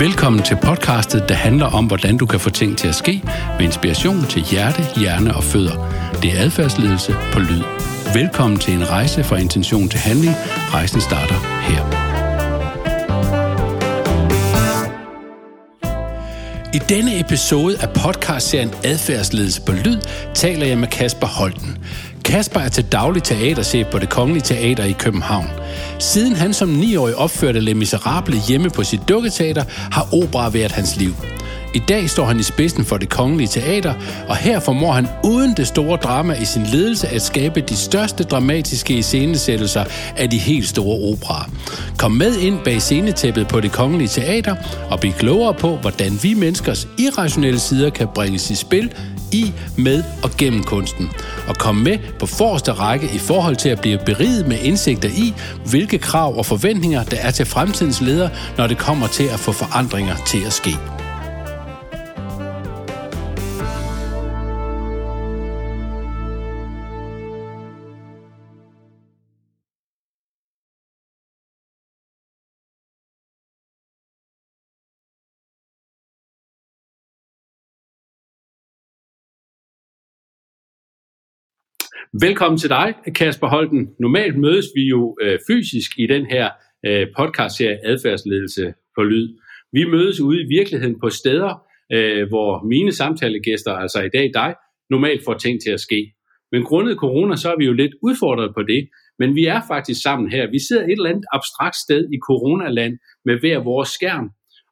Velkommen til podcastet, der handler om, hvordan du kan få ting til at ske med inspiration til hjerte, hjerne og fødder. Det er adfærdsledelse på lyd. Velkommen til en rejse fra intention til handling. Rejsen starter her. I denne episode af podcastserien Adfærdsledelse på Lyd taler jeg med Kasper Holten. Kasper er til daglig teaterchef på det Kongelige Teater i København. Siden han som 9-årig opførte Le Miserable hjemme på sit dukketeater, har opera været hans liv. I dag står han i spidsen for det kongelige teater, og her formår han uden det store drama i sin ledelse at skabe de største dramatiske iscenesættelser af de helt store operaer. Kom med ind bag scenetæppet på det kongelige teater og bliv klogere på, hvordan vi menneskers irrationelle sider kan bringes i spil i, med og gennem kunsten. Og komme med på forreste række i forhold til at blive beriget med indsigter i, hvilke krav og forventninger der er til fremtidens ledere, når det kommer til at få forandringer til at ske. Velkommen til dig, Kasper Holten. Normalt mødes vi jo øh, fysisk i den her øh, podcast-serie Adfærdsledelse på Lyd. Vi mødes ude i virkeligheden på steder, øh, hvor mine samtalegæster, altså i dag dig, normalt får ting til at ske. Men grundet corona, så er vi jo lidt udfordret på det. Men vi er faktisk sammen her. Vi sidder et eller andet abstrakt sted i coronaland med hver vores skærm.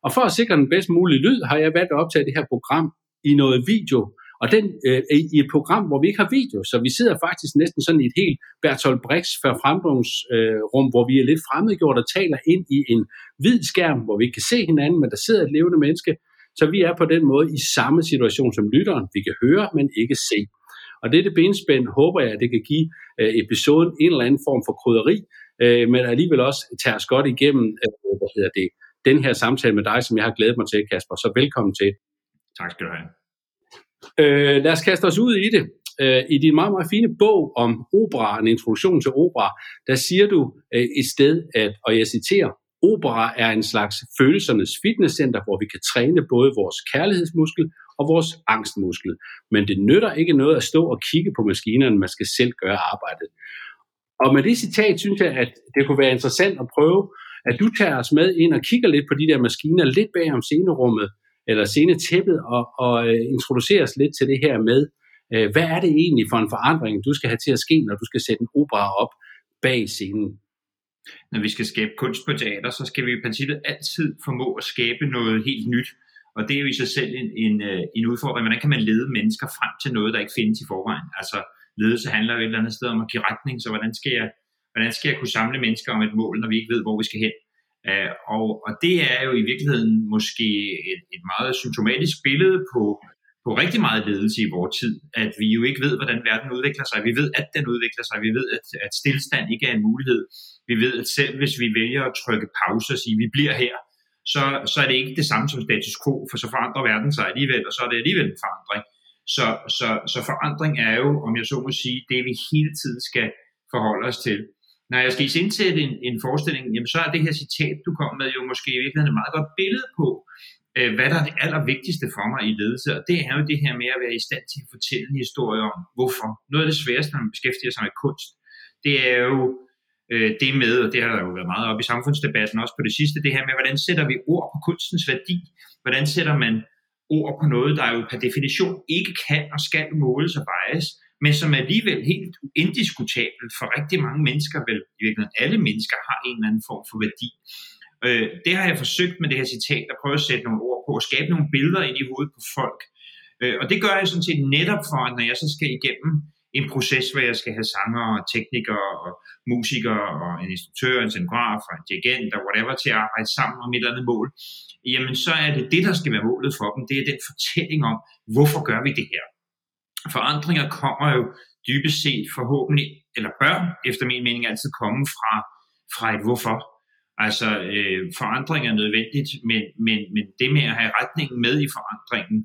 Og for at sikre den bedst mulige lyd, har jeg valgt at optage det her program i noget video, og den øh, i et program, hvor vi ikke har video, så vi sidder faktisk næsten sådan i et helt Bertolt Brechts fremdrumsrum, øh, hvor vi er lidt fremmedgjort og taler ind i en hvid skærm, hvor vi ikke kan se hinanden, men der sidder et levende menneske. Så vi er på den måde i samme situation som lytteren. Vi kan høre, men ikke se. Og dette benspænd håber jeg, at det kan give øh, episoden en eller anden form for krydderi, øh, men alligevel også tage os godt igennem øh, hvad hedder det, den her samtale med dig, som jeg har glædet mig til, Kasper. Så velkommen til. Tak skal du have. Øh, lad os kaste os ud i det. Øh, I din meget, meget fine bog om opera, en introduktion til opera, der siger du øh, et sted, at, og jeg citerer, opera er en slags følelsernes fitnesscenter, hvor vi kan træne både vores kærlighedsmuskel og vores angstmuskel. Men det nytter ikke noget at stå og kigge på maskinerne, man skal selv gøre arbejdet. Og med det citat synes jeg, at det kunne være interessant at prøve, at du tager os med ind og kigger lidt på de der maskiner lidt bag om scenerummet, eller sene tæppet og, og øh, introduceres lidt til det her med, øh, hvad er det egentlig for en forandring, du skal have til at ske, når du skal sætte en opera op bag scenen? Når vi skal skabe kunst på teater, så skal vi i princippet altid formå at skabe noget helt nyt. Og det er jo i sig selv en, en, øh, en udfordring. Hvordan kan man lede mennesker frem til noget, der ikke findes i forvejen? Altså ledelse handler jo et eller andet sted om at give retning, så hvordan skal jeg, hvordan skal jeg kunne samle mennesker om et mål, når vi ikke ved, hvor vi skal hen? Uh, og, og det er jo i virkeligheden måske et, et meget symptomatisk billede på, på rigtig meget ledelse i vores tid, at vi jo ikke ved, hvordan verden udvikler sig. Vi ved, at den udvikler sig. Vi ved, at, at stillstand ikke er en mulighed. Vi ved, at selv hvis vi vælger at trykke pause og sige, at vi bliver her, så, så er det ikke det samme som status quo, for så forandrer verden sig alligevel, og så er det alligevel en forandring. Så, så, så forandring er jo, om jeg så må sige, det vi hele tiden skal forholde os til når jeg skal indsætte en, en forestilling, jamen så er det her citat, du kom med, jo måske i virkeligheden et meget godt billede på, øh, hvad der er det allervigtigste for mig i ledelse, og det er jo det her med at være i stand til at fortælle en historie om, hvorfor. Noget af det sværeste, når man beskæftiger sig med kunst, det er jo øh, det med, og det har der jo været meget op i samfundsdebatten også på det sidste, det her med, hvordan sætter vi ord på kunstens værdi? Hvordan sætter man ord på noget, der jo per definition ikke kan og skal måles og vejes, men som alligevel helt indiskutabelt for rigtig mange mennesker, vel i virkeligheden alle mennesker, har en eller anden form for værdi. Øh, det har jeg forsøgt med det her citat at prøve at sætte nogle ord på og skabe nogle billeder ind i hovedet på folk. Øh, og det gør jeg sådan set netop for, at når jeg så skal igennem en proces, hvor jeg skal have sanger og teknikere og musikere og en instruktør, en scenograf og en dirigent og whatever til at arbejde sammen om et eller andet mål, jamen så er det det, der skal være målet for dem. Det er den fortælling om, hvorfor gør vi det her? Forandringer kommer jo dybest set forhåbentlig, eller bør efter min mening altid komme fra, fra et hvorfor. Altså øh, forandring er nødvendigt, men, men, men det med at have retningen med i forandringen,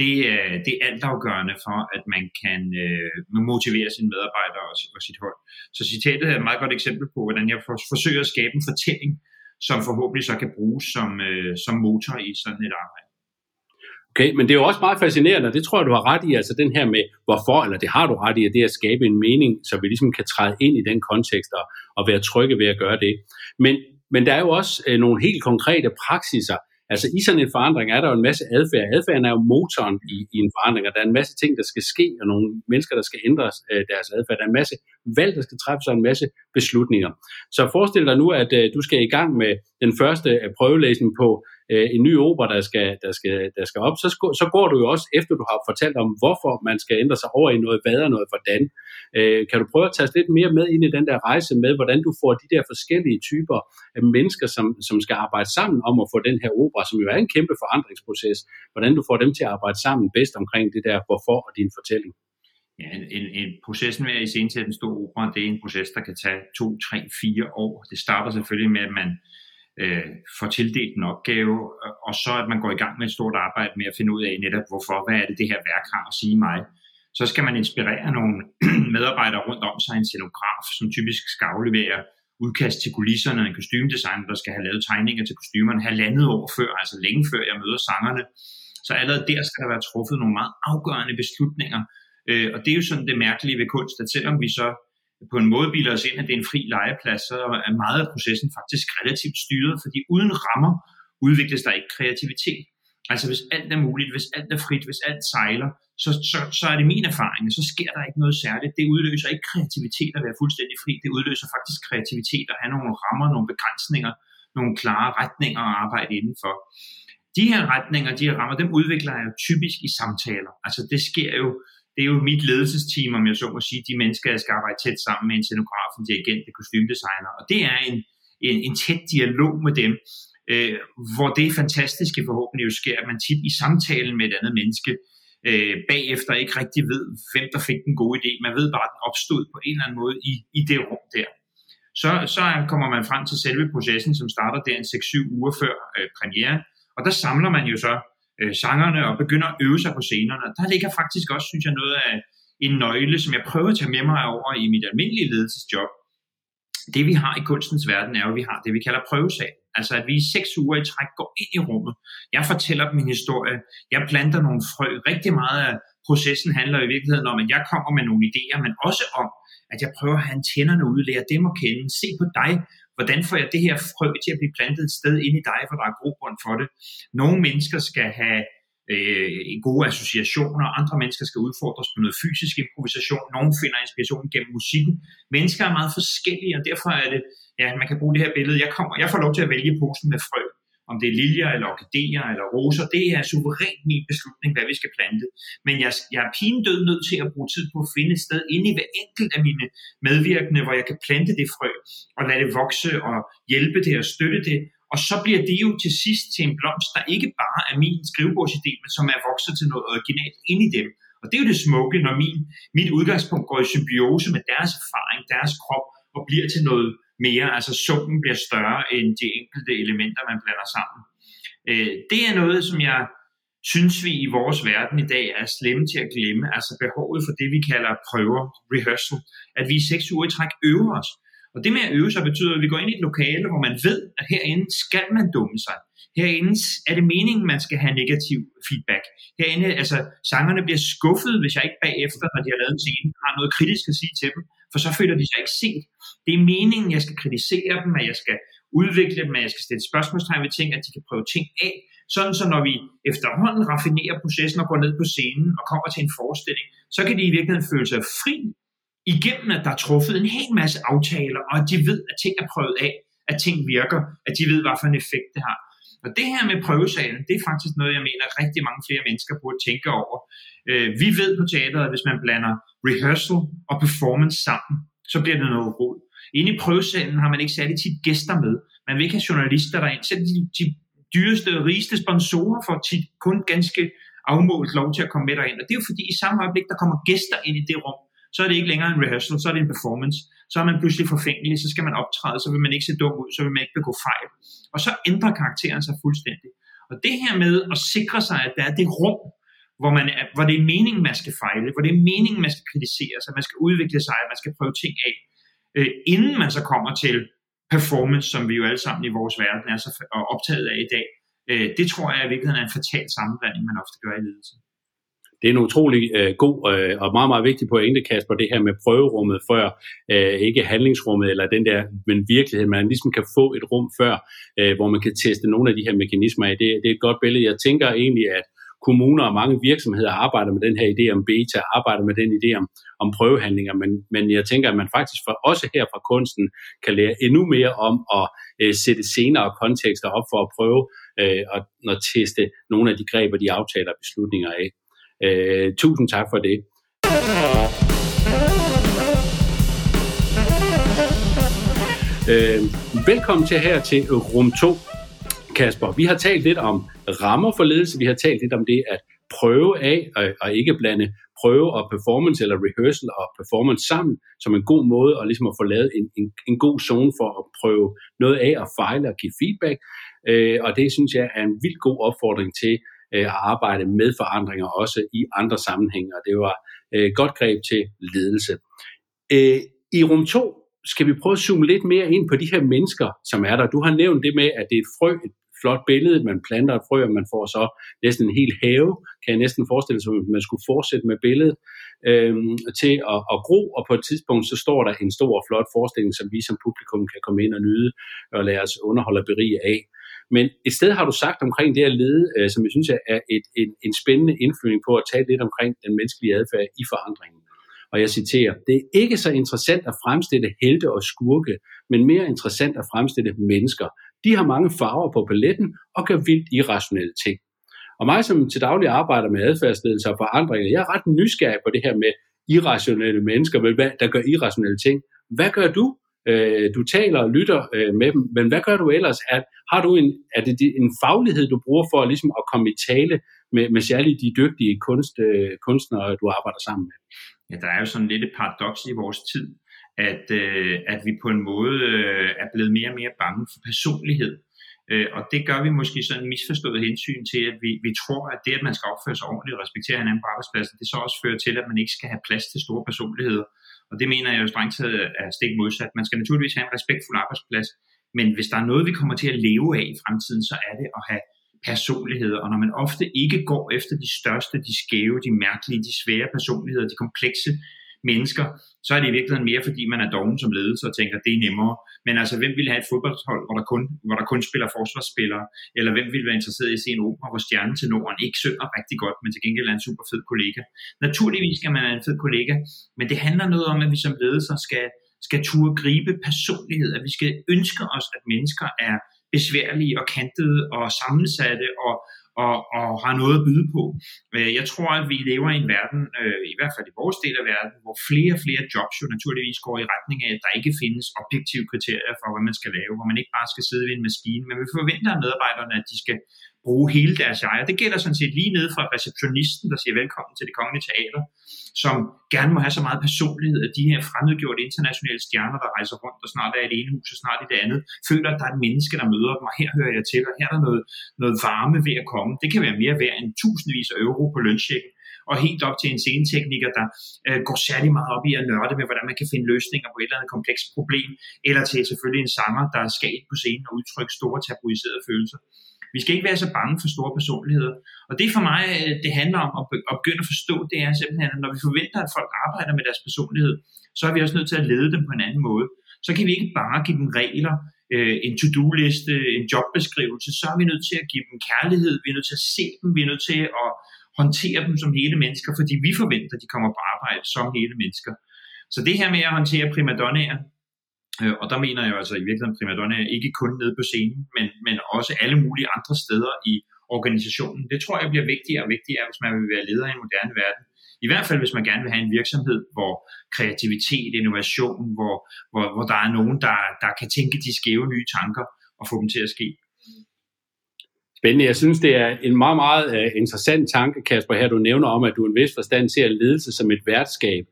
det er, det er altafgørende for, at man kan øh, motivere sine medarbejdere og, og sit hold. Så citatet er et meget godt eksempel på, hvordan jeg forsøger at skabe en fortælling, som forhåbentlig så kan bruges som, øh, som motor i sådan et arbejde. Okay, men det er jo også meget fascinerende, og det tror jeg, du har ret i, altså den her med, hvorfor, eller det har du ret i, at det at skabe en mening, så vi ligesom kan træde ind i den kontekst og, og være trygge ved at gøre det. Men, men der er jo også øh, nogle helt konkrete praksiser, Altså i sådan en forandring er der jo en masse adfærd. Adfærden er jo motoren i, i en forandring, og der er en masse ting, der skal ske, og nogle mennesker, der skal ændre øh, deres adfærd. Der er en masse valg, der skal træffes, og en masse beslutninger. Så forestil dig nu, at øh, du skal i gang med den første øh, prøvelæsning på øh, en ny opera, der skal, der, skal, der skal op, så, så går du jo også, efter du har fortalt om, hvorfor man skal ændre sig over i noget hvad og noget hvordan. Øh, kan du prøve at tage lidt mere med ind i den der rejse med, hvordan du får de der forskellige typer af mennesker, som, som skal arbejde sammen om at få den her opera, som jo er en kæmpe forandringsproces, hvordan du får dem til at arbejde sammen bedst omkring det der hvorfor og din fortælling? Ja, en, en, en processen med at iscenesætte en stor opera, det er en proces, der kan tage to, tre, fire år. Det starter selvfølgelig med, at man øh, får tildelt en opgave, og så at man går i gang med et stort arbejde med at finde ud af netop, hvorfor, hvad er det, det her værk har at sige mig. Så skal man inspirere nogle medarbejdere rundt om sig, en scenograf, som typisk skal aflevere udkast til kulisserne, en kostymedesigner, der skal have lavet tegninger til kostymerne halvandet år før, altså længe før jeg møder sangerne. Så allerede der skal der være truffet nogle meget afgørende beslutninger. Øh, og det er jo sådan det mærkelige ved kunst, at selvom vi så på en måde bilder os ind, at det er en fri legeplads, så er meget af processen faktisk relativt styret, fordi uden rammer udvikles der ikke kreativitet. Altså hvis alt er muligt, hvis alt er frit, hvis alt sejler, så, så, så er det min erfaring, så sker der ikke noget særligt. Det udløser ikke kreativitet at være fuldstændig fri, det udløser faktisk kreativitet at have nogle rammer, nogle begrænsninger, nogle klare retninger at arbejde indenfor. De her retninger, de her rammer, dem udvikler jeg jo typisk i samtaler. Altså det sker jo det er jo mit ledelsesteam, om jeg så må sige, de mennesker, jeg skal arbejde tæt sammen med, en scenograf, en dirigent, en kostymdesigner, og det er en, en, en tæt dialog med dem, øh, hvor det fantastiske forhåbentlig jo sker, at man tit i samtalen med et andet menneske, øh, bagefter ikke rigtig ved, hvem der fik den gode idé. Man ved bare, at den opstod på en eller anden måde i, i det rum der. Så, så kommer man frem til selve processen, som starter der en 6-7 uger før øh, premieren, og der samler man jo så øh, sangerne og begynder at øve sig på scenerne. Der ligger faktisk også, synes jeg, noget af en nøgle, som jeg prøver at tage med mig over i mit almindelige ledelsesjob. Det vi har i kunstens verden er jo, at vi har det, vi kalder prøvesag. Altså at vi i seks uger i træk går ind i rummet. Jeg fortæller dem min historie. Jeg planter nogle frø. Rigtig meget af processen handler i virkeligheden om, at jeg kommer med nogle idéer, men også om, at jeg prøver at have antennerne ude, lære dem at kende, se på dig, hvordan får jeg det her frø til at blive plantet et sted ind i dig, hvor der er grobund for det. Nogle mennesker skal have øh, gode associationer, andre mennesker skal udfordres på noget fysisk improvisation, nogle finder inspiration gennem musikken. Mennesker er meget forskellige, og derfor er det, ja, man kan bruge det her billede, jeg, kommer, jeg får lov til at vælge posen med frø, om det er liljer eller orkideer eller roser, det er suverænt min beslutning, hvad vi skal plante. Men jeg, jeg er pinedød nødt til at bruge tid på at finde et sted inde i hver enkelt af mine medvirkende, hvor jeg kan plante det frø og lade det vokse og hjælpe det og støtte det. Og så bliver det jo til sidst til en blomst, der ikke bare er min skrivebordsidé, men som er vokset til noget originalt ind i dem. Og det er jo det smukke, når min, mit udgangspunkt går i symbiose med deres erfaring, deres krop, og bliver til noget mere, altså summen bliver større end de enkelte elementer, man blander sammen. Øh, det er noget, som jeg synes vi i vores verden i dag er slemme til at glemme, altså behovet for det, vi kalder prøver, rehearsal, at vi i seks uger i træk øver os. Og det med at øve sig betyder, at vi går ind i et lokale, hvor man ved, at herinde skal man dumme sig. Herinde er det meningen, man skal have negativ feedback. Herinde, altså sangerne bliver skuffet, hvis jeg ikke bagefter, når de har lavet en scene, har noget kritisk at sige til dem, for så føler de sig ikke set. Det er meningen, jeg skal kritisere dem, at jeg skal udvikle dem, at jeg skal stille spørgsmålstegn ved ting, at de kan prøve ting af. Sådan så når vi efterhånden raffinerer processen og går ned på scenen og kommer til en forestilling, så kan de i virkeligheden føle sig fri igennem, at der er truffet en hel masse aftaler, og at de ved, at ting er prøvet af, at ting virker, at de ved, hvad for en effekt det har. Og det her med prøvesalen, det er faktisk noget, jeg mener, rigtig mange flere mennesker burde tænke over. Øh, vi ved på teateret, at hvis man blander rehearsal og performance sammen, så bliver det noget rod. Inde i prøvesalen har man ikke særlig tit gæster med. Man vil ikke have journalister derind. Selv de, de dyreste og rigeste sponsorer får tit kun ganske afmålt lov til at komme med derind. Og det er jo fordi, i samme øjeblik, der kommer gæster ind i det rum, så er det ikke længere en rehearsal, så er det en performance. Så er man pludselig forfængelig, så skal man optræde, så vil man ikke se dum ud, så vil man ikke begå fejl. Og så ændrer karakteren sig fuldstændig. Og det her med at sikre sig, at der er det rum, hvor, man er, hvor det er meningen, man skal fejle, hvor det er meningen, man skal kritisere sig, man skal udvikle sig, man skal prøve ting af, øh, inden man så kommer til performance, som vi jo alle sammen i vores verden er så optaget af i dag, øh, det tror jeg i virkeligheden er en fatal sammenblanding, man ofte gør i ledelse. Det er en utrolig øh, god øh, og meget, meget vigtig pointe, Kasper, det her med prøverummet før, øh, ikke handlingsrummet eller den der, men virkeligheden, man ligesom kan få et rum før, øh, hvor man kan teste nogle af de her mekanismer af. Det, det er et godt billede. Jeg tænker egentlig, at kommuner og mange virksomheder arbejder med den her idé om beta, arbejder med den idé om, om prøvehandlinger, men, men jeg tænker, at man faktisk for, også her fra kunsten kan lære endnu mere om at øh, sætte senere kontekster op for at prøve øh, at, at teste nogle af de greb og de aftaler og beslutninger af. Øh, tusind tak for det. Øh, velkommen til her til rum 2. Kasper, vi har talt lidt om rammer for ledelse, vi har talt lidt om det at prøve af og, og ikke blande prøve og performance eller rehearsal og performance sammen som en god måde at, ligesom at få lavet en, en, en god zone for at prøve noget af og fejle og give feedback. Øh, og det synes jeg er en vildt god opfordring til øh, at arbejde med forandringer også i andre sammenhænge, og det var øh, godt greb til ledelse. Øh, I rum 2 skal vi prøve at zoome lidt mere ind på de her mennesker, som er der. Du har nævnt det med, at det er et frø, et flot billede, man planter et frø, og man får så næsten en hel have, kan jeg næsten forestille sig, at man skulle fortsætte med billedet, øh, til at, at gro, og på et tidspunkt så står der en stor og flot forestilling, som vi som publikum kan komme ind og nyde og lade os underholde og berige af. Men et sted har du sagt omkring det at lede, øh, som jeg synes er et, en, en spændende indflydning på at tale lidt omkring den menneskelige adfærd i forandringen. Og jeg citerer, det er ikke så interessant at fremstille helte og skurke, men mere interessant at fremstille mennesker. De har mange farver på paletten og gør vildt irrationelle ting. Og mig som til daglig arbejder med adfærdsledelse og forandringer, jeg er ret nysgerrig på det her med irrationelle mennesker, der gør irrationelle ting. Hvad gør du? Øh, du taler og lytter øh, med dem, men hvad gør du ellers? Er, har du en, er det en faglighed, du bruger for ligesom at komme i tale med, med særligt de dygtige kunst, øh, kunstnere, du arbejder sammen med? Ja, der er jo sådan lidt et paradoks i vores tid, at, øh, at vi på en måde øh, er blevet mere og mere bange for personlighed. Øh, og det gør vi måske sådan en misforstået hensyn til, at vi, vi tror, at det, at man skal opføre sig ordentligt og respektere hinanden på arbejdspladsen, det så også fører til, at man ikke skal have plads til store personligheder. Og det mener jeg jo strengt taget er stik modsat. Man skal naturligvis have en respektfuld arbejdsplads, men hvis der er noget, vi kommer til at leve af i fremtiden, så er det at have personligheder. Og når man ofte ikke går efter de største, de skæve, de mærkelige, de svære personligheder, de komplekse mennesker, så er det i virkeligheden mere, fordi man er doven som ledelse og tænker, at det er nemmere. Men altså, hvem vil have et fodboldhold, hvor der kun, hvor der kun spiller forsvarsspillere? Eller hvem vil være interesseret i at se en opera, hvor stjernen til Norden ikke synger rigtig godt, men til gengæld er en super fed kollega? Naturligvis skal man have en fed kollega, men det handler noget om, at vi som ledelser skal, skal turde gribe personlighed, at vi skal ønske os, at mennesker er besværlige og kantede og sammensatte og, og, og har noget at byde på. Øh, jeg tror, at vi lever i en verden, øh, i hvert fald i vores del af verden, hvor flere og flere jobs jo naturligvis går i retning af, at der ikke findes objektive kriterier for, hvad man skal lave, hvor man ikke bare skal sidde ved en maskine, men vi forventer af medarbejderne, at de skal bruge hele deres jeg. Og det gælder sådan set lige ned fra receptionisten, der siger velkommen til det kongelige teater, som gerne må have så meget personlighed, at de her fremmedgjorte internationale stjerner, der rejser rundt, og snart er i det ene hus, og snart i det andet, føler, at der er et menneske, der møder dem, og her hører jeg til, og her er der noget, noget varme ved at komme. Det kan være mere værd end tusindvis af euro på lønchecken, og helt op til en scenetekniker, der øh, går særlig meget op i at nørde med, hvordan man kan finde løsninger på et eller andet komplekst problem, eller til selvfølgelig en sanger, der skal ind på scenen og udtrykke store tabuiserede følelser. Vi skal ikke være så bange for store personligheder. Og det for mig, øh, det handler om at begynde at forstå, det er simpelthen, at når vi forventer, at folk arbejder med deres personlighed, så er vi også nødt til at lede dem på en anden måde. Så kan vi ikke bare give dem regler, øh, en to-do-liste, en jobbeskrivelse, så er vi nødt til at give dem kærlighed, vi er nødt til at se dem, vi er nødt til at håndtere dem som hele mennesker, fordi vi forventer, at de kommer på arbejde som hele mennesker. Så det her med at håndtere primadonnaer, Øh, og der mener jeg jo altså i virkeligheden primadonnaer ikke kun nede på scenen, men, men også alle mulige andre steder i organisationen. Det tror jeg bliver vigtigere og vigtigere, hvis man vil være leder i en moderne verden. I hvert fald, hvis man gerne vil have en virksomhed, hvor kreativitet, innovation, hvor, hvor, hvor der er nogen, der, der kan tænke de skæve nye tanker og få dem til at ske. Spændende. Jeg synes, det er en meget, meget øh, interessant tanke, Kasper, her du nævner om, at du en vis forstand ser ledelse som et værtskab.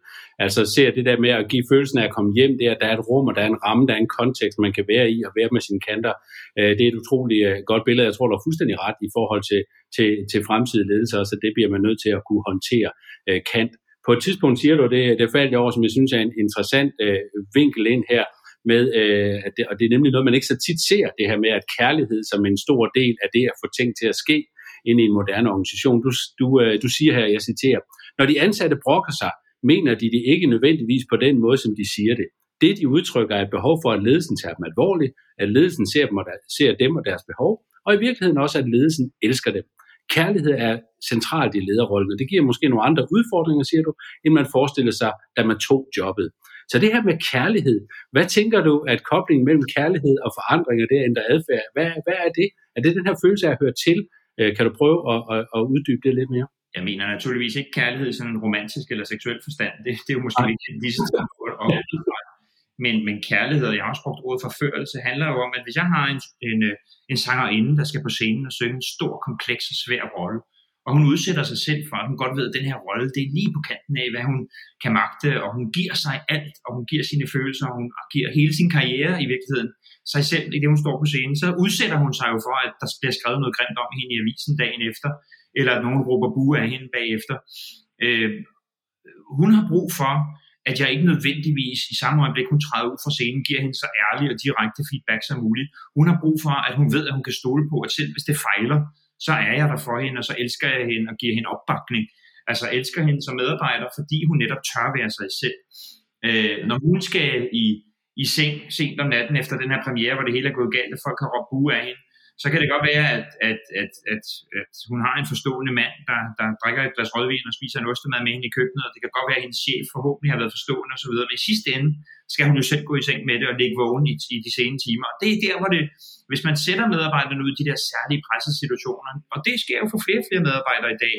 Altså ser det der med at give følelsen af at komme hjem, det er, at der er et rum, og der er en ramme, der er en kontekst, man kan være i og være med sine kanter. Øh, det er et utroligt øh, godt billede. Jeg tror, du er fuldstændig ret i forhold til, til, til fremtidig ledelse, så det bliver man nødt til at kunne håndtere kant. På et tidspunkt siger du, det, det faldt jeg over, som jeg synes er en interessant øh, vinkel ind her, med, øh, at det, og det er nemlig noget, man ikke så tit ser, det her med, at kærlighed som en stor del af det at få ting til at ske ind i en moderne organisation. Du, du, øh, du siger her, jeg citerer, når de ansatte brokker sig, mener de det ikke nødvendigvis på den måde, som de siger det. Det, de udtrykker, er et behov for, at ledelsen tager dem alvorligt, at ledelsen ser dem og, der, ser dem og deres behov, og i virkeligheden også, at ledelsen elsker dem. Kærlighed er centralt i lederrollen, og det giver måske nogle andre udfordringer, siger du, end man forestiller sig, da man tog jobbet. Så det her med kærlighed, hvad tænker du, at koblingen mellem kærlighed og forandringer, det er ændrer adfærd? Hvad, hvad er det? Er det den her følelse af at høre til? Øh, kan du prøve at, at, at uddybe det lidt mere? Jeg mener naturligvis ikke kærlighed i sådan en romantisk eller seksuel forstand. Det, det er jo måske ikke lige så men, men kærlighed, og jeg har også brugt ordet forførelse, handler jo om, at hvis jeg har en, en, en sangerinde, der skal på scenen og synge en stor, kompleks og svær rolle, og hun udsætter sig selv for, at hun godt ved, at den her rolle, det er lige på kanten af, hvad hun kan magte, og hun giver sig alt, og hun giver sine følelser, og hun giver hele sin karriere i virkeligheden sig selv, i det hun står på scenen, så udsætter hun sig jo for, at der bliver skrevet noget grimt om hende i avisen dagen efter, eller at nogen råber bue af hende bagefter. Øh, hun har brug for, at jeg ikke nødvendigvis i samme øjeblik, hun træder ud fra scenen, giver hende så ærlig og direkte feedback som muligt. Hun har brug for, at hun ved, at hun kan stole på, at selv hvis det fejler, så er jeg der for hende, og så elsker jeg hende og giver hende opbakning. Altså elsker hende som medarbejder, fordi hun netop tør være sig selv. Øh, når hun skal i, i seng sent om natten efter den her premiere, hvor det hele er gået galt, og folk har råbt bue af hende, så kan det godt være, at, at, at, at, at hun har en forstående mand, der, der drikker et glas rødvin og spiser en ostemad med hende i køkkenet, og det kan godt være, at hendes chef forhåbentlig har været forstående osv., men i sidste ende skal hun jo selv gå i seng med det og ligge vågen i, i de sene timer. Og det er der, hvor det, hvis man sætter medarbejderne ud i de der særlige pressesituationer, og det sker jo for flere og flere medarbejdere i dag,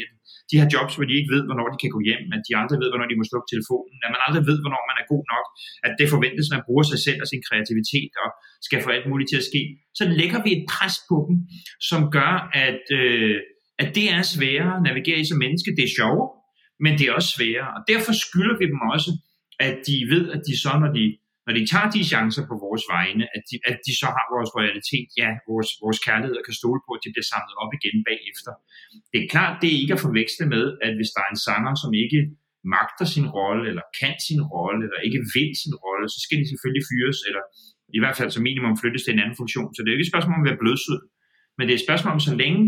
de har jobs, hvor de ikke ved, hvornår de kan gå hjem, at de andre ved, hvornår de må slukke telefonen, at man aldrig ved, hvornår man er god nok, at det forventes, at man bruger sig selv og sin kreativitet og skal få alt muligt til at ske, så lægger vi et pres på dem, som gør, at, øh, at det er sværere at navigere i som menneske. Det er sjovere, men det er også sværere. Og derfor skylder vi dem også, at de ved, at de så, når de når de tager de chancer på vores vegne, at de, at de så har vores realitet, ja, vores, vores kærlighed og kan stole på, at de bliver samlet op igen bagefter. Det er klart, det er ikke at forveksle med, at hvis der er en sanger, som ikke magter sin rolle, eller kan sin rolle, eller ikke vil sin rolle, så skal de selvfølgelig fyres, eller i hvert fald som minimum flyttes til en anden funktion. Så det er ikke et spørgsmål om at være blødsød, men det er et spørgsmål om, så længe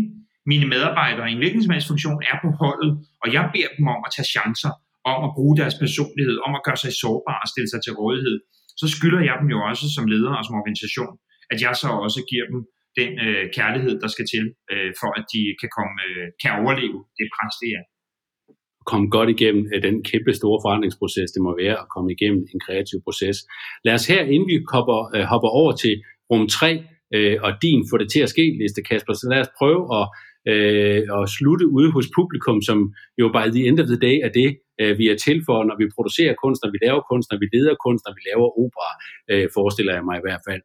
mine medarbejdere i en virkningsmandsfunktion er på holdet, og jeg beder dem om at tage chancer, om at bruge deres personlighed, om at gøre sig sårbare og stille sig til rådighed, så skylder jeg dem jo også som leder og som organisation, at jeg så også giver dem den øh, kærlighed, der skal til, øh, for at de kan, komme, øh, kan overleve det pres, det er. Komme godt igennem øh, den kæmpe store forandringsproces, det må være at komme igennem en kreativ proces. Lad os her, inden vi hopper, øh, hopper over til rum 3, øh, og din få det til at ske liste, Kasper, så lad os prøve at, øh, at slutte ude hos publikum, som jo by the end of the day er det, øh, vi er til for, når vi producerer kunst, når vi laver kunst, når vi leder kunst, når vi laver opera, øh, forestiller jeg mig i hvert fald.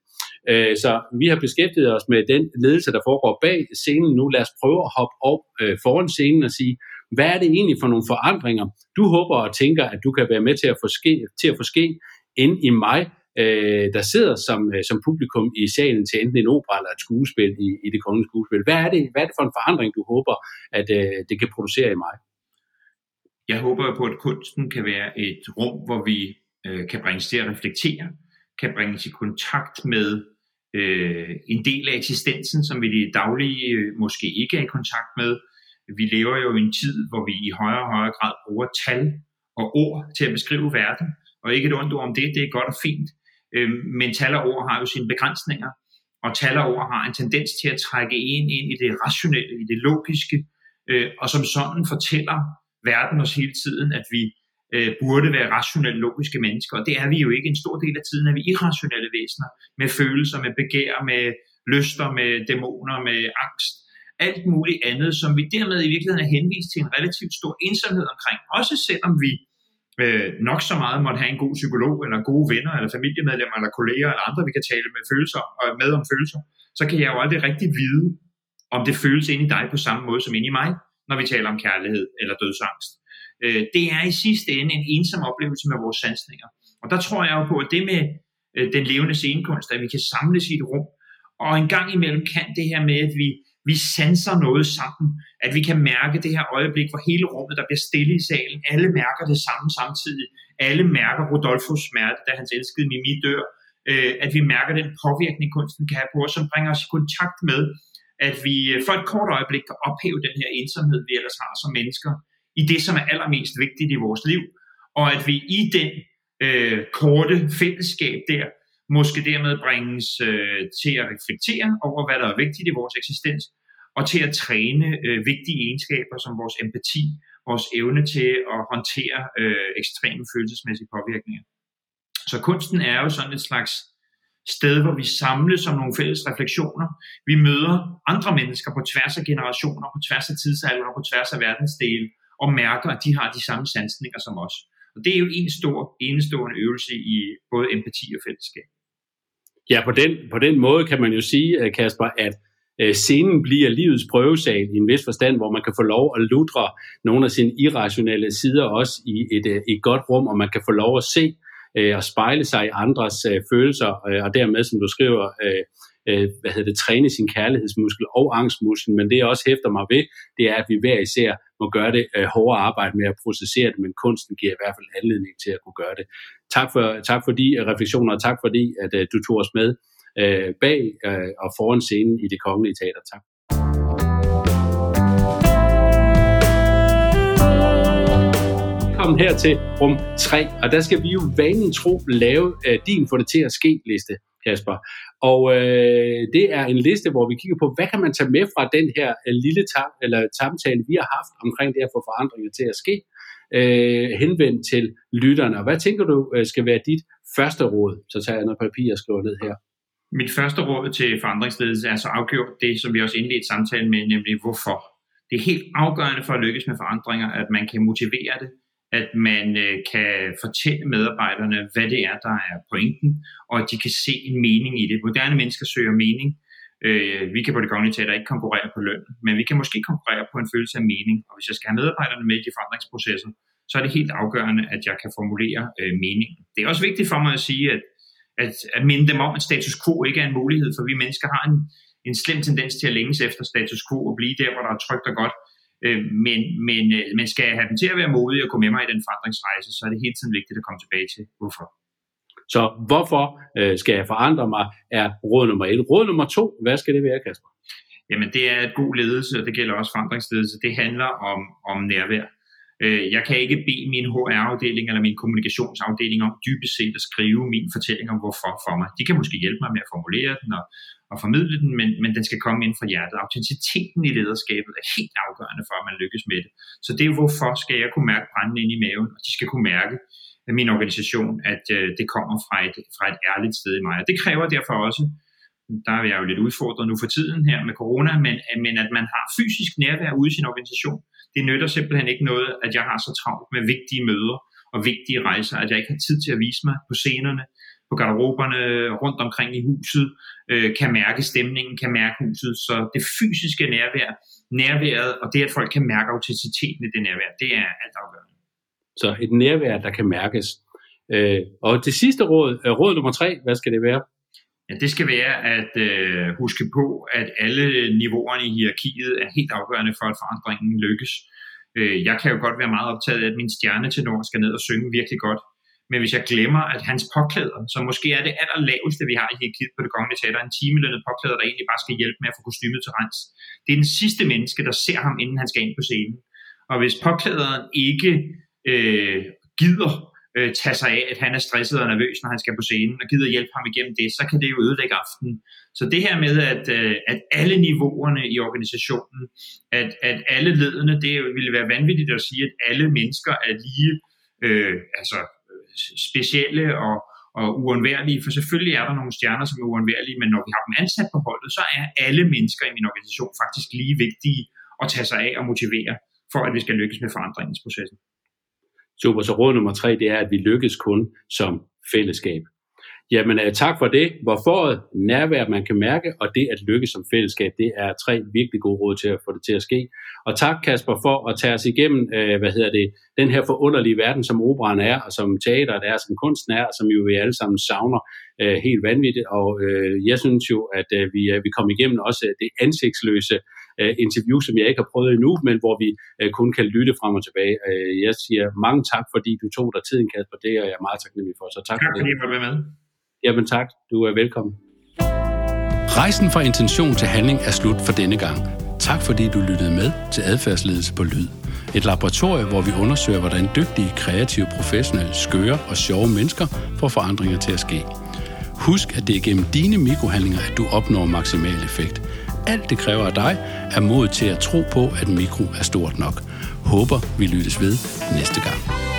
Øh, så vi har beskæftiget os med den ledelse, der foregår bag scenen nu. Lad os prøve at hoppe op øh, foran scenen og sige, hvad er det egentlig for nogle forandringer, du håber og tænker, at du kan være med til at få ske, til at få ske ind i mig, øh, der sidder som, øh, som publikum i salen til enten en opera eller et skuespil i, i det kongelige skuespil. Hvad er, det, hvad er det for en forandring, du håber, at øh, det kan producere i mig? Jeg håber på, at kunsten kan være et rum, hvor vi øh, kan bringes til at reflektere, kan bringes i kontakt med øh, en del af eksistensen, som vi i det daglige øh, måske ikke er i kontakt med. Vi lever jo i en tid, hvor vi i højere og højere grad bruger tal og ord til at beskrive verden, og ikke et ondt ord om det, det er godt og fint. Øh, men tal og ord har jo sine begrænsninger, og tal og ord har en tendens til at trække en ind i det rationelle, i det logiske, øh, og som sådan fortæller verden os hele tiden, at vi øh, burde være rationelle, logiske mennesker, og det er vi jo ikke. En stor del af tiden er vi irrationelle væsener, med følelser, med begær, med lyster, med dæmoner, med angst, alt muligt andet, som vi dermed i virkeligheden er henvist til en relativt stor ensomhed omkring, også selvom vi øh, Øh, nok så meget måtte have en god psykolog, eller gode venner, eller familiemedlemmer, eller kolleger, eller andre, vi kan tale med følelser og med om følelser, så kan jeg jo aldrig rigtig vide, om det føles ind i dig på samme måde som ind i mig når vi taler om kærlighed eller dødsangst. Øh, det er i sidste ende en ensom oplevelse med vores sansninger. Og der tror jeg jo på, at det med øh, den levende scenekunst, at vi kan samles i et rum, og en gang imellem kan det her med, at vi, vi sanser noget sammen, at vi kan mærke det her øjeblik, hvor hele rummet, der bliver stille i salen, alle mærker det samme samtidig. Alle mærker Rodolfos smerte, da hans elskede Mimi dør. øh, at vi mærker den påvirkning, kunsten kan have på os, som bringer os i kontakt med, at vi øh, for et kort øjeblik kan ophæve den her ensomhed, vi ellers har som mennesker, i det, som er allermest vigtigt i vores liv, og at vi i den øh, korte fællesskab der, måske dermed bringes øh, til at reflektere over, hvad der er vigtigt i vores eksistens, og til at træne øh, vigtige egenskaber som vores empati, vores evne til at håndtere øh, ekstreme følelsesmæssige påvirkninger. Så kunsten er jo sådan et slags sted, hvor vi samles om nogle fælles refleksioner. Vi møder andre mennesker på tværs af generationer, på tværs af tidsalder og på tværs af verdensdele, og mærker, at de har de samme sansninger som os. Og det er jo en stor, enestående øvelse i både empati og fællesskab. Ja, på den, på den måde kan man jo sige, øh, Kasper, at øh, scenen bliver livets prøvesal i en vis forstand, hvor man kan få lov at ludre nogle af sine irrationelle sider også i et, øh, et godt rum, og man kan få lov at se og spejle sig i andres følelser, og dermed, som du skriver, øh, hvad hedder det, træne sin kærlighedsmuskel og angstmuskel, men det jeg også hæfter mig ved, det er, at vi hver især må gøre det øh, hårdere arbejde med at processere det, men kunsten giver i hvert fald anledning til at kunne gøre det. Tak for, tak for de øh, refleksioner, og tak fordi, at øh, du tog os med øh, bag øh, og foran scenen i det kongelige teater. Tak. Velkommen her til rum 3, og der skal vi jo vanen tro lave uh, din få det til at ske liste, Kasper. Og øh, det er en liste, hvor vi kigger på, hvad kan man tage med fra den her øh, lille tam, eller samtale, vi har haft omkring det at få forandringer til at ske, øh, henvendt til lytterne. Og hvad tænker du øh, skal være dit første råd? Så tager jeg noget papir og skriver ned her. Mit første råd til forandringsledelse er så afgjort det, som vi også indledte samtalen med, nemlig hvorfor. Det er helt afgørende for at lykkes med forandringer, at man kan motivere det, at man øh, kan fortælle medarbejderne, hvad det er, der er pointen, og at de kan se en mening i det. Moderne mennesker søger mening. Øh, vi kan på det kongelige teater ikke konkurrere på løn, men vi kan måske konkurrere på en følelse af mening. Og hvis jeg skal have medarbejderne med i de forandringsprocesser, så er det helt afgørende, at jeg kan formulere øh, mening. Det er også vigtigt for mig at sige, at at, at minde dem om, at status quo ikke er en mulighed, for vi mennesker har en, en slem tendens til at længes efter status quo og blive der, hvor der er trygt og godt. Øh, men, men, øh, men skal jeg have dem til at være modige og gå med mig i den forandringsrejse, så er det helt tiden vigtigt at komme tilbage til, hvorfor. Så hvorfor øh, skal jeg forandre mig, er råd nummer et. Råd nummer to, hvad skal det være, Kasper? Jamen det er et god ledelse, og det gælder også forandringsledelse. Det handler om, om nærvær. Øh, jeg kan ikke bede min HR-afdeling eller min kommunikationsafdeling om dybest set at skrive min fortælling om hvorfor for mig. De kan måske hjælpe mig med at formulere den og, og formidle den, men, men den skal komme ind fra hjertet. Autenticiteten i lederskabet er helt afgørende for, at man lykkes med det. Så det er hvorfor skal jeg kunne mærke branden ind i maven, og de skal kunne mærke af min organisation, at øh, det kommer fra et, fra et ærligt sted i mig. Og det kræver derfor også, der er jeg jo lidt udfordret nu for tiden her med corona, men, men at man har fysisk nærvær ude i sin organisation, det nytter simpelthen ikke noget, at jeg har så travlt med vigtige møder og vigtige rejser, at jeg ikke har tid til at vise mig på scenerne, på garderoberne, rundt omkring i huset, øh, kan mærke stemningen, kan mærke huset. Så det fysiske nærvær, nærværet og det, at folk kan mærke autenticiteten i det nærvær, det er alt afgørende. Så et nærvær, der kan mærkes. Øh, og det sidste råd, øh, råd nummer tre, hvad skal det være? Ja, det skal være at øh, huske på, at alle niveauerne i hierarkiet er helt afgørende for, at forandringen lykkes. Øh, jeg kan jo godt være meget optaget af, at min stjernetenor skal ned og synge virkelig godt. Men hvis jeg glemmer, at hans påklæder, som måske er det allerlaveste, vi har i hierarkiet på det kongelige teater, en timelønnet påklæder, der egentlig bare skal hjælpe med at få kostymet til rens. Det er den sidste menneske, der ser ham, inden han skal ind på scenen. Og hvis påklæderen ikke øh, gider øh, tage sig af, at han er stresset og nervøs, når han skal på scenen, og gider hjælpe ham igennem det, så kan det jo ødelægge aftenen. Så det her med, at, øh, at alle niveauerne i organisationen, at, at alle ledende, det ville være vanvittigt at sige, at alle mennesker er lige øh, altså, specielle og, og uundværlige, for selvfølgelig er der nogle stjerner, som er uundværlige, men når vi har dem ansat på holdet, så er alle mennesker i min organisation faktisk lige vigtige at tage sig af og motivere, for at vi skal lykkes med forandringsprocessen. Super, så råd nummer tre, det er, at vi lykkes kun som fællesskab. Jamen, øh, tak for det. Hvorfor nærvær, man kan mærke, og det at lykkes som fællesskab, det er tre virkelig gode råd til at få det til at ske. Og tak, Kasper, for at tage os igennem, øh, hvad hedder det, den her forunderlige verden, som operan er, og som teateret er, som kunsten er, og som jo vi alle sammen savner øh, helt vanvittigt. Og jeg synes jo, at vi, vi kom igennem også det ansigtsløse uh, interview, som jeg ikke har prøvet endnu, men hvor vi uh, kun kan lytte frem og tilbage. Uh, jeg siger mange tak, fordi du tog dig tiden, Kasper. Det er jeg meget taknemmelig for. Så tak, tak for det. fordi du var med. Jamen tak, du er velkommen. Rejsen fra intention til handling er slut for denne gang. Tak fordi du lyttede med til adfærdsledelse på lyd. Et laboratorium, hvor vi undersøger, hvordan dygtige, kreative, professionelle, skøre og sjove mennesker får forandringer til at ske. Husk, at det er gennem dine mikrohandlinger, at du opnår maksimal effekt. Alt det kræver af dig er mod til at tro på, at mikro er stort nok. Håber, vi lyttes ved næste gang.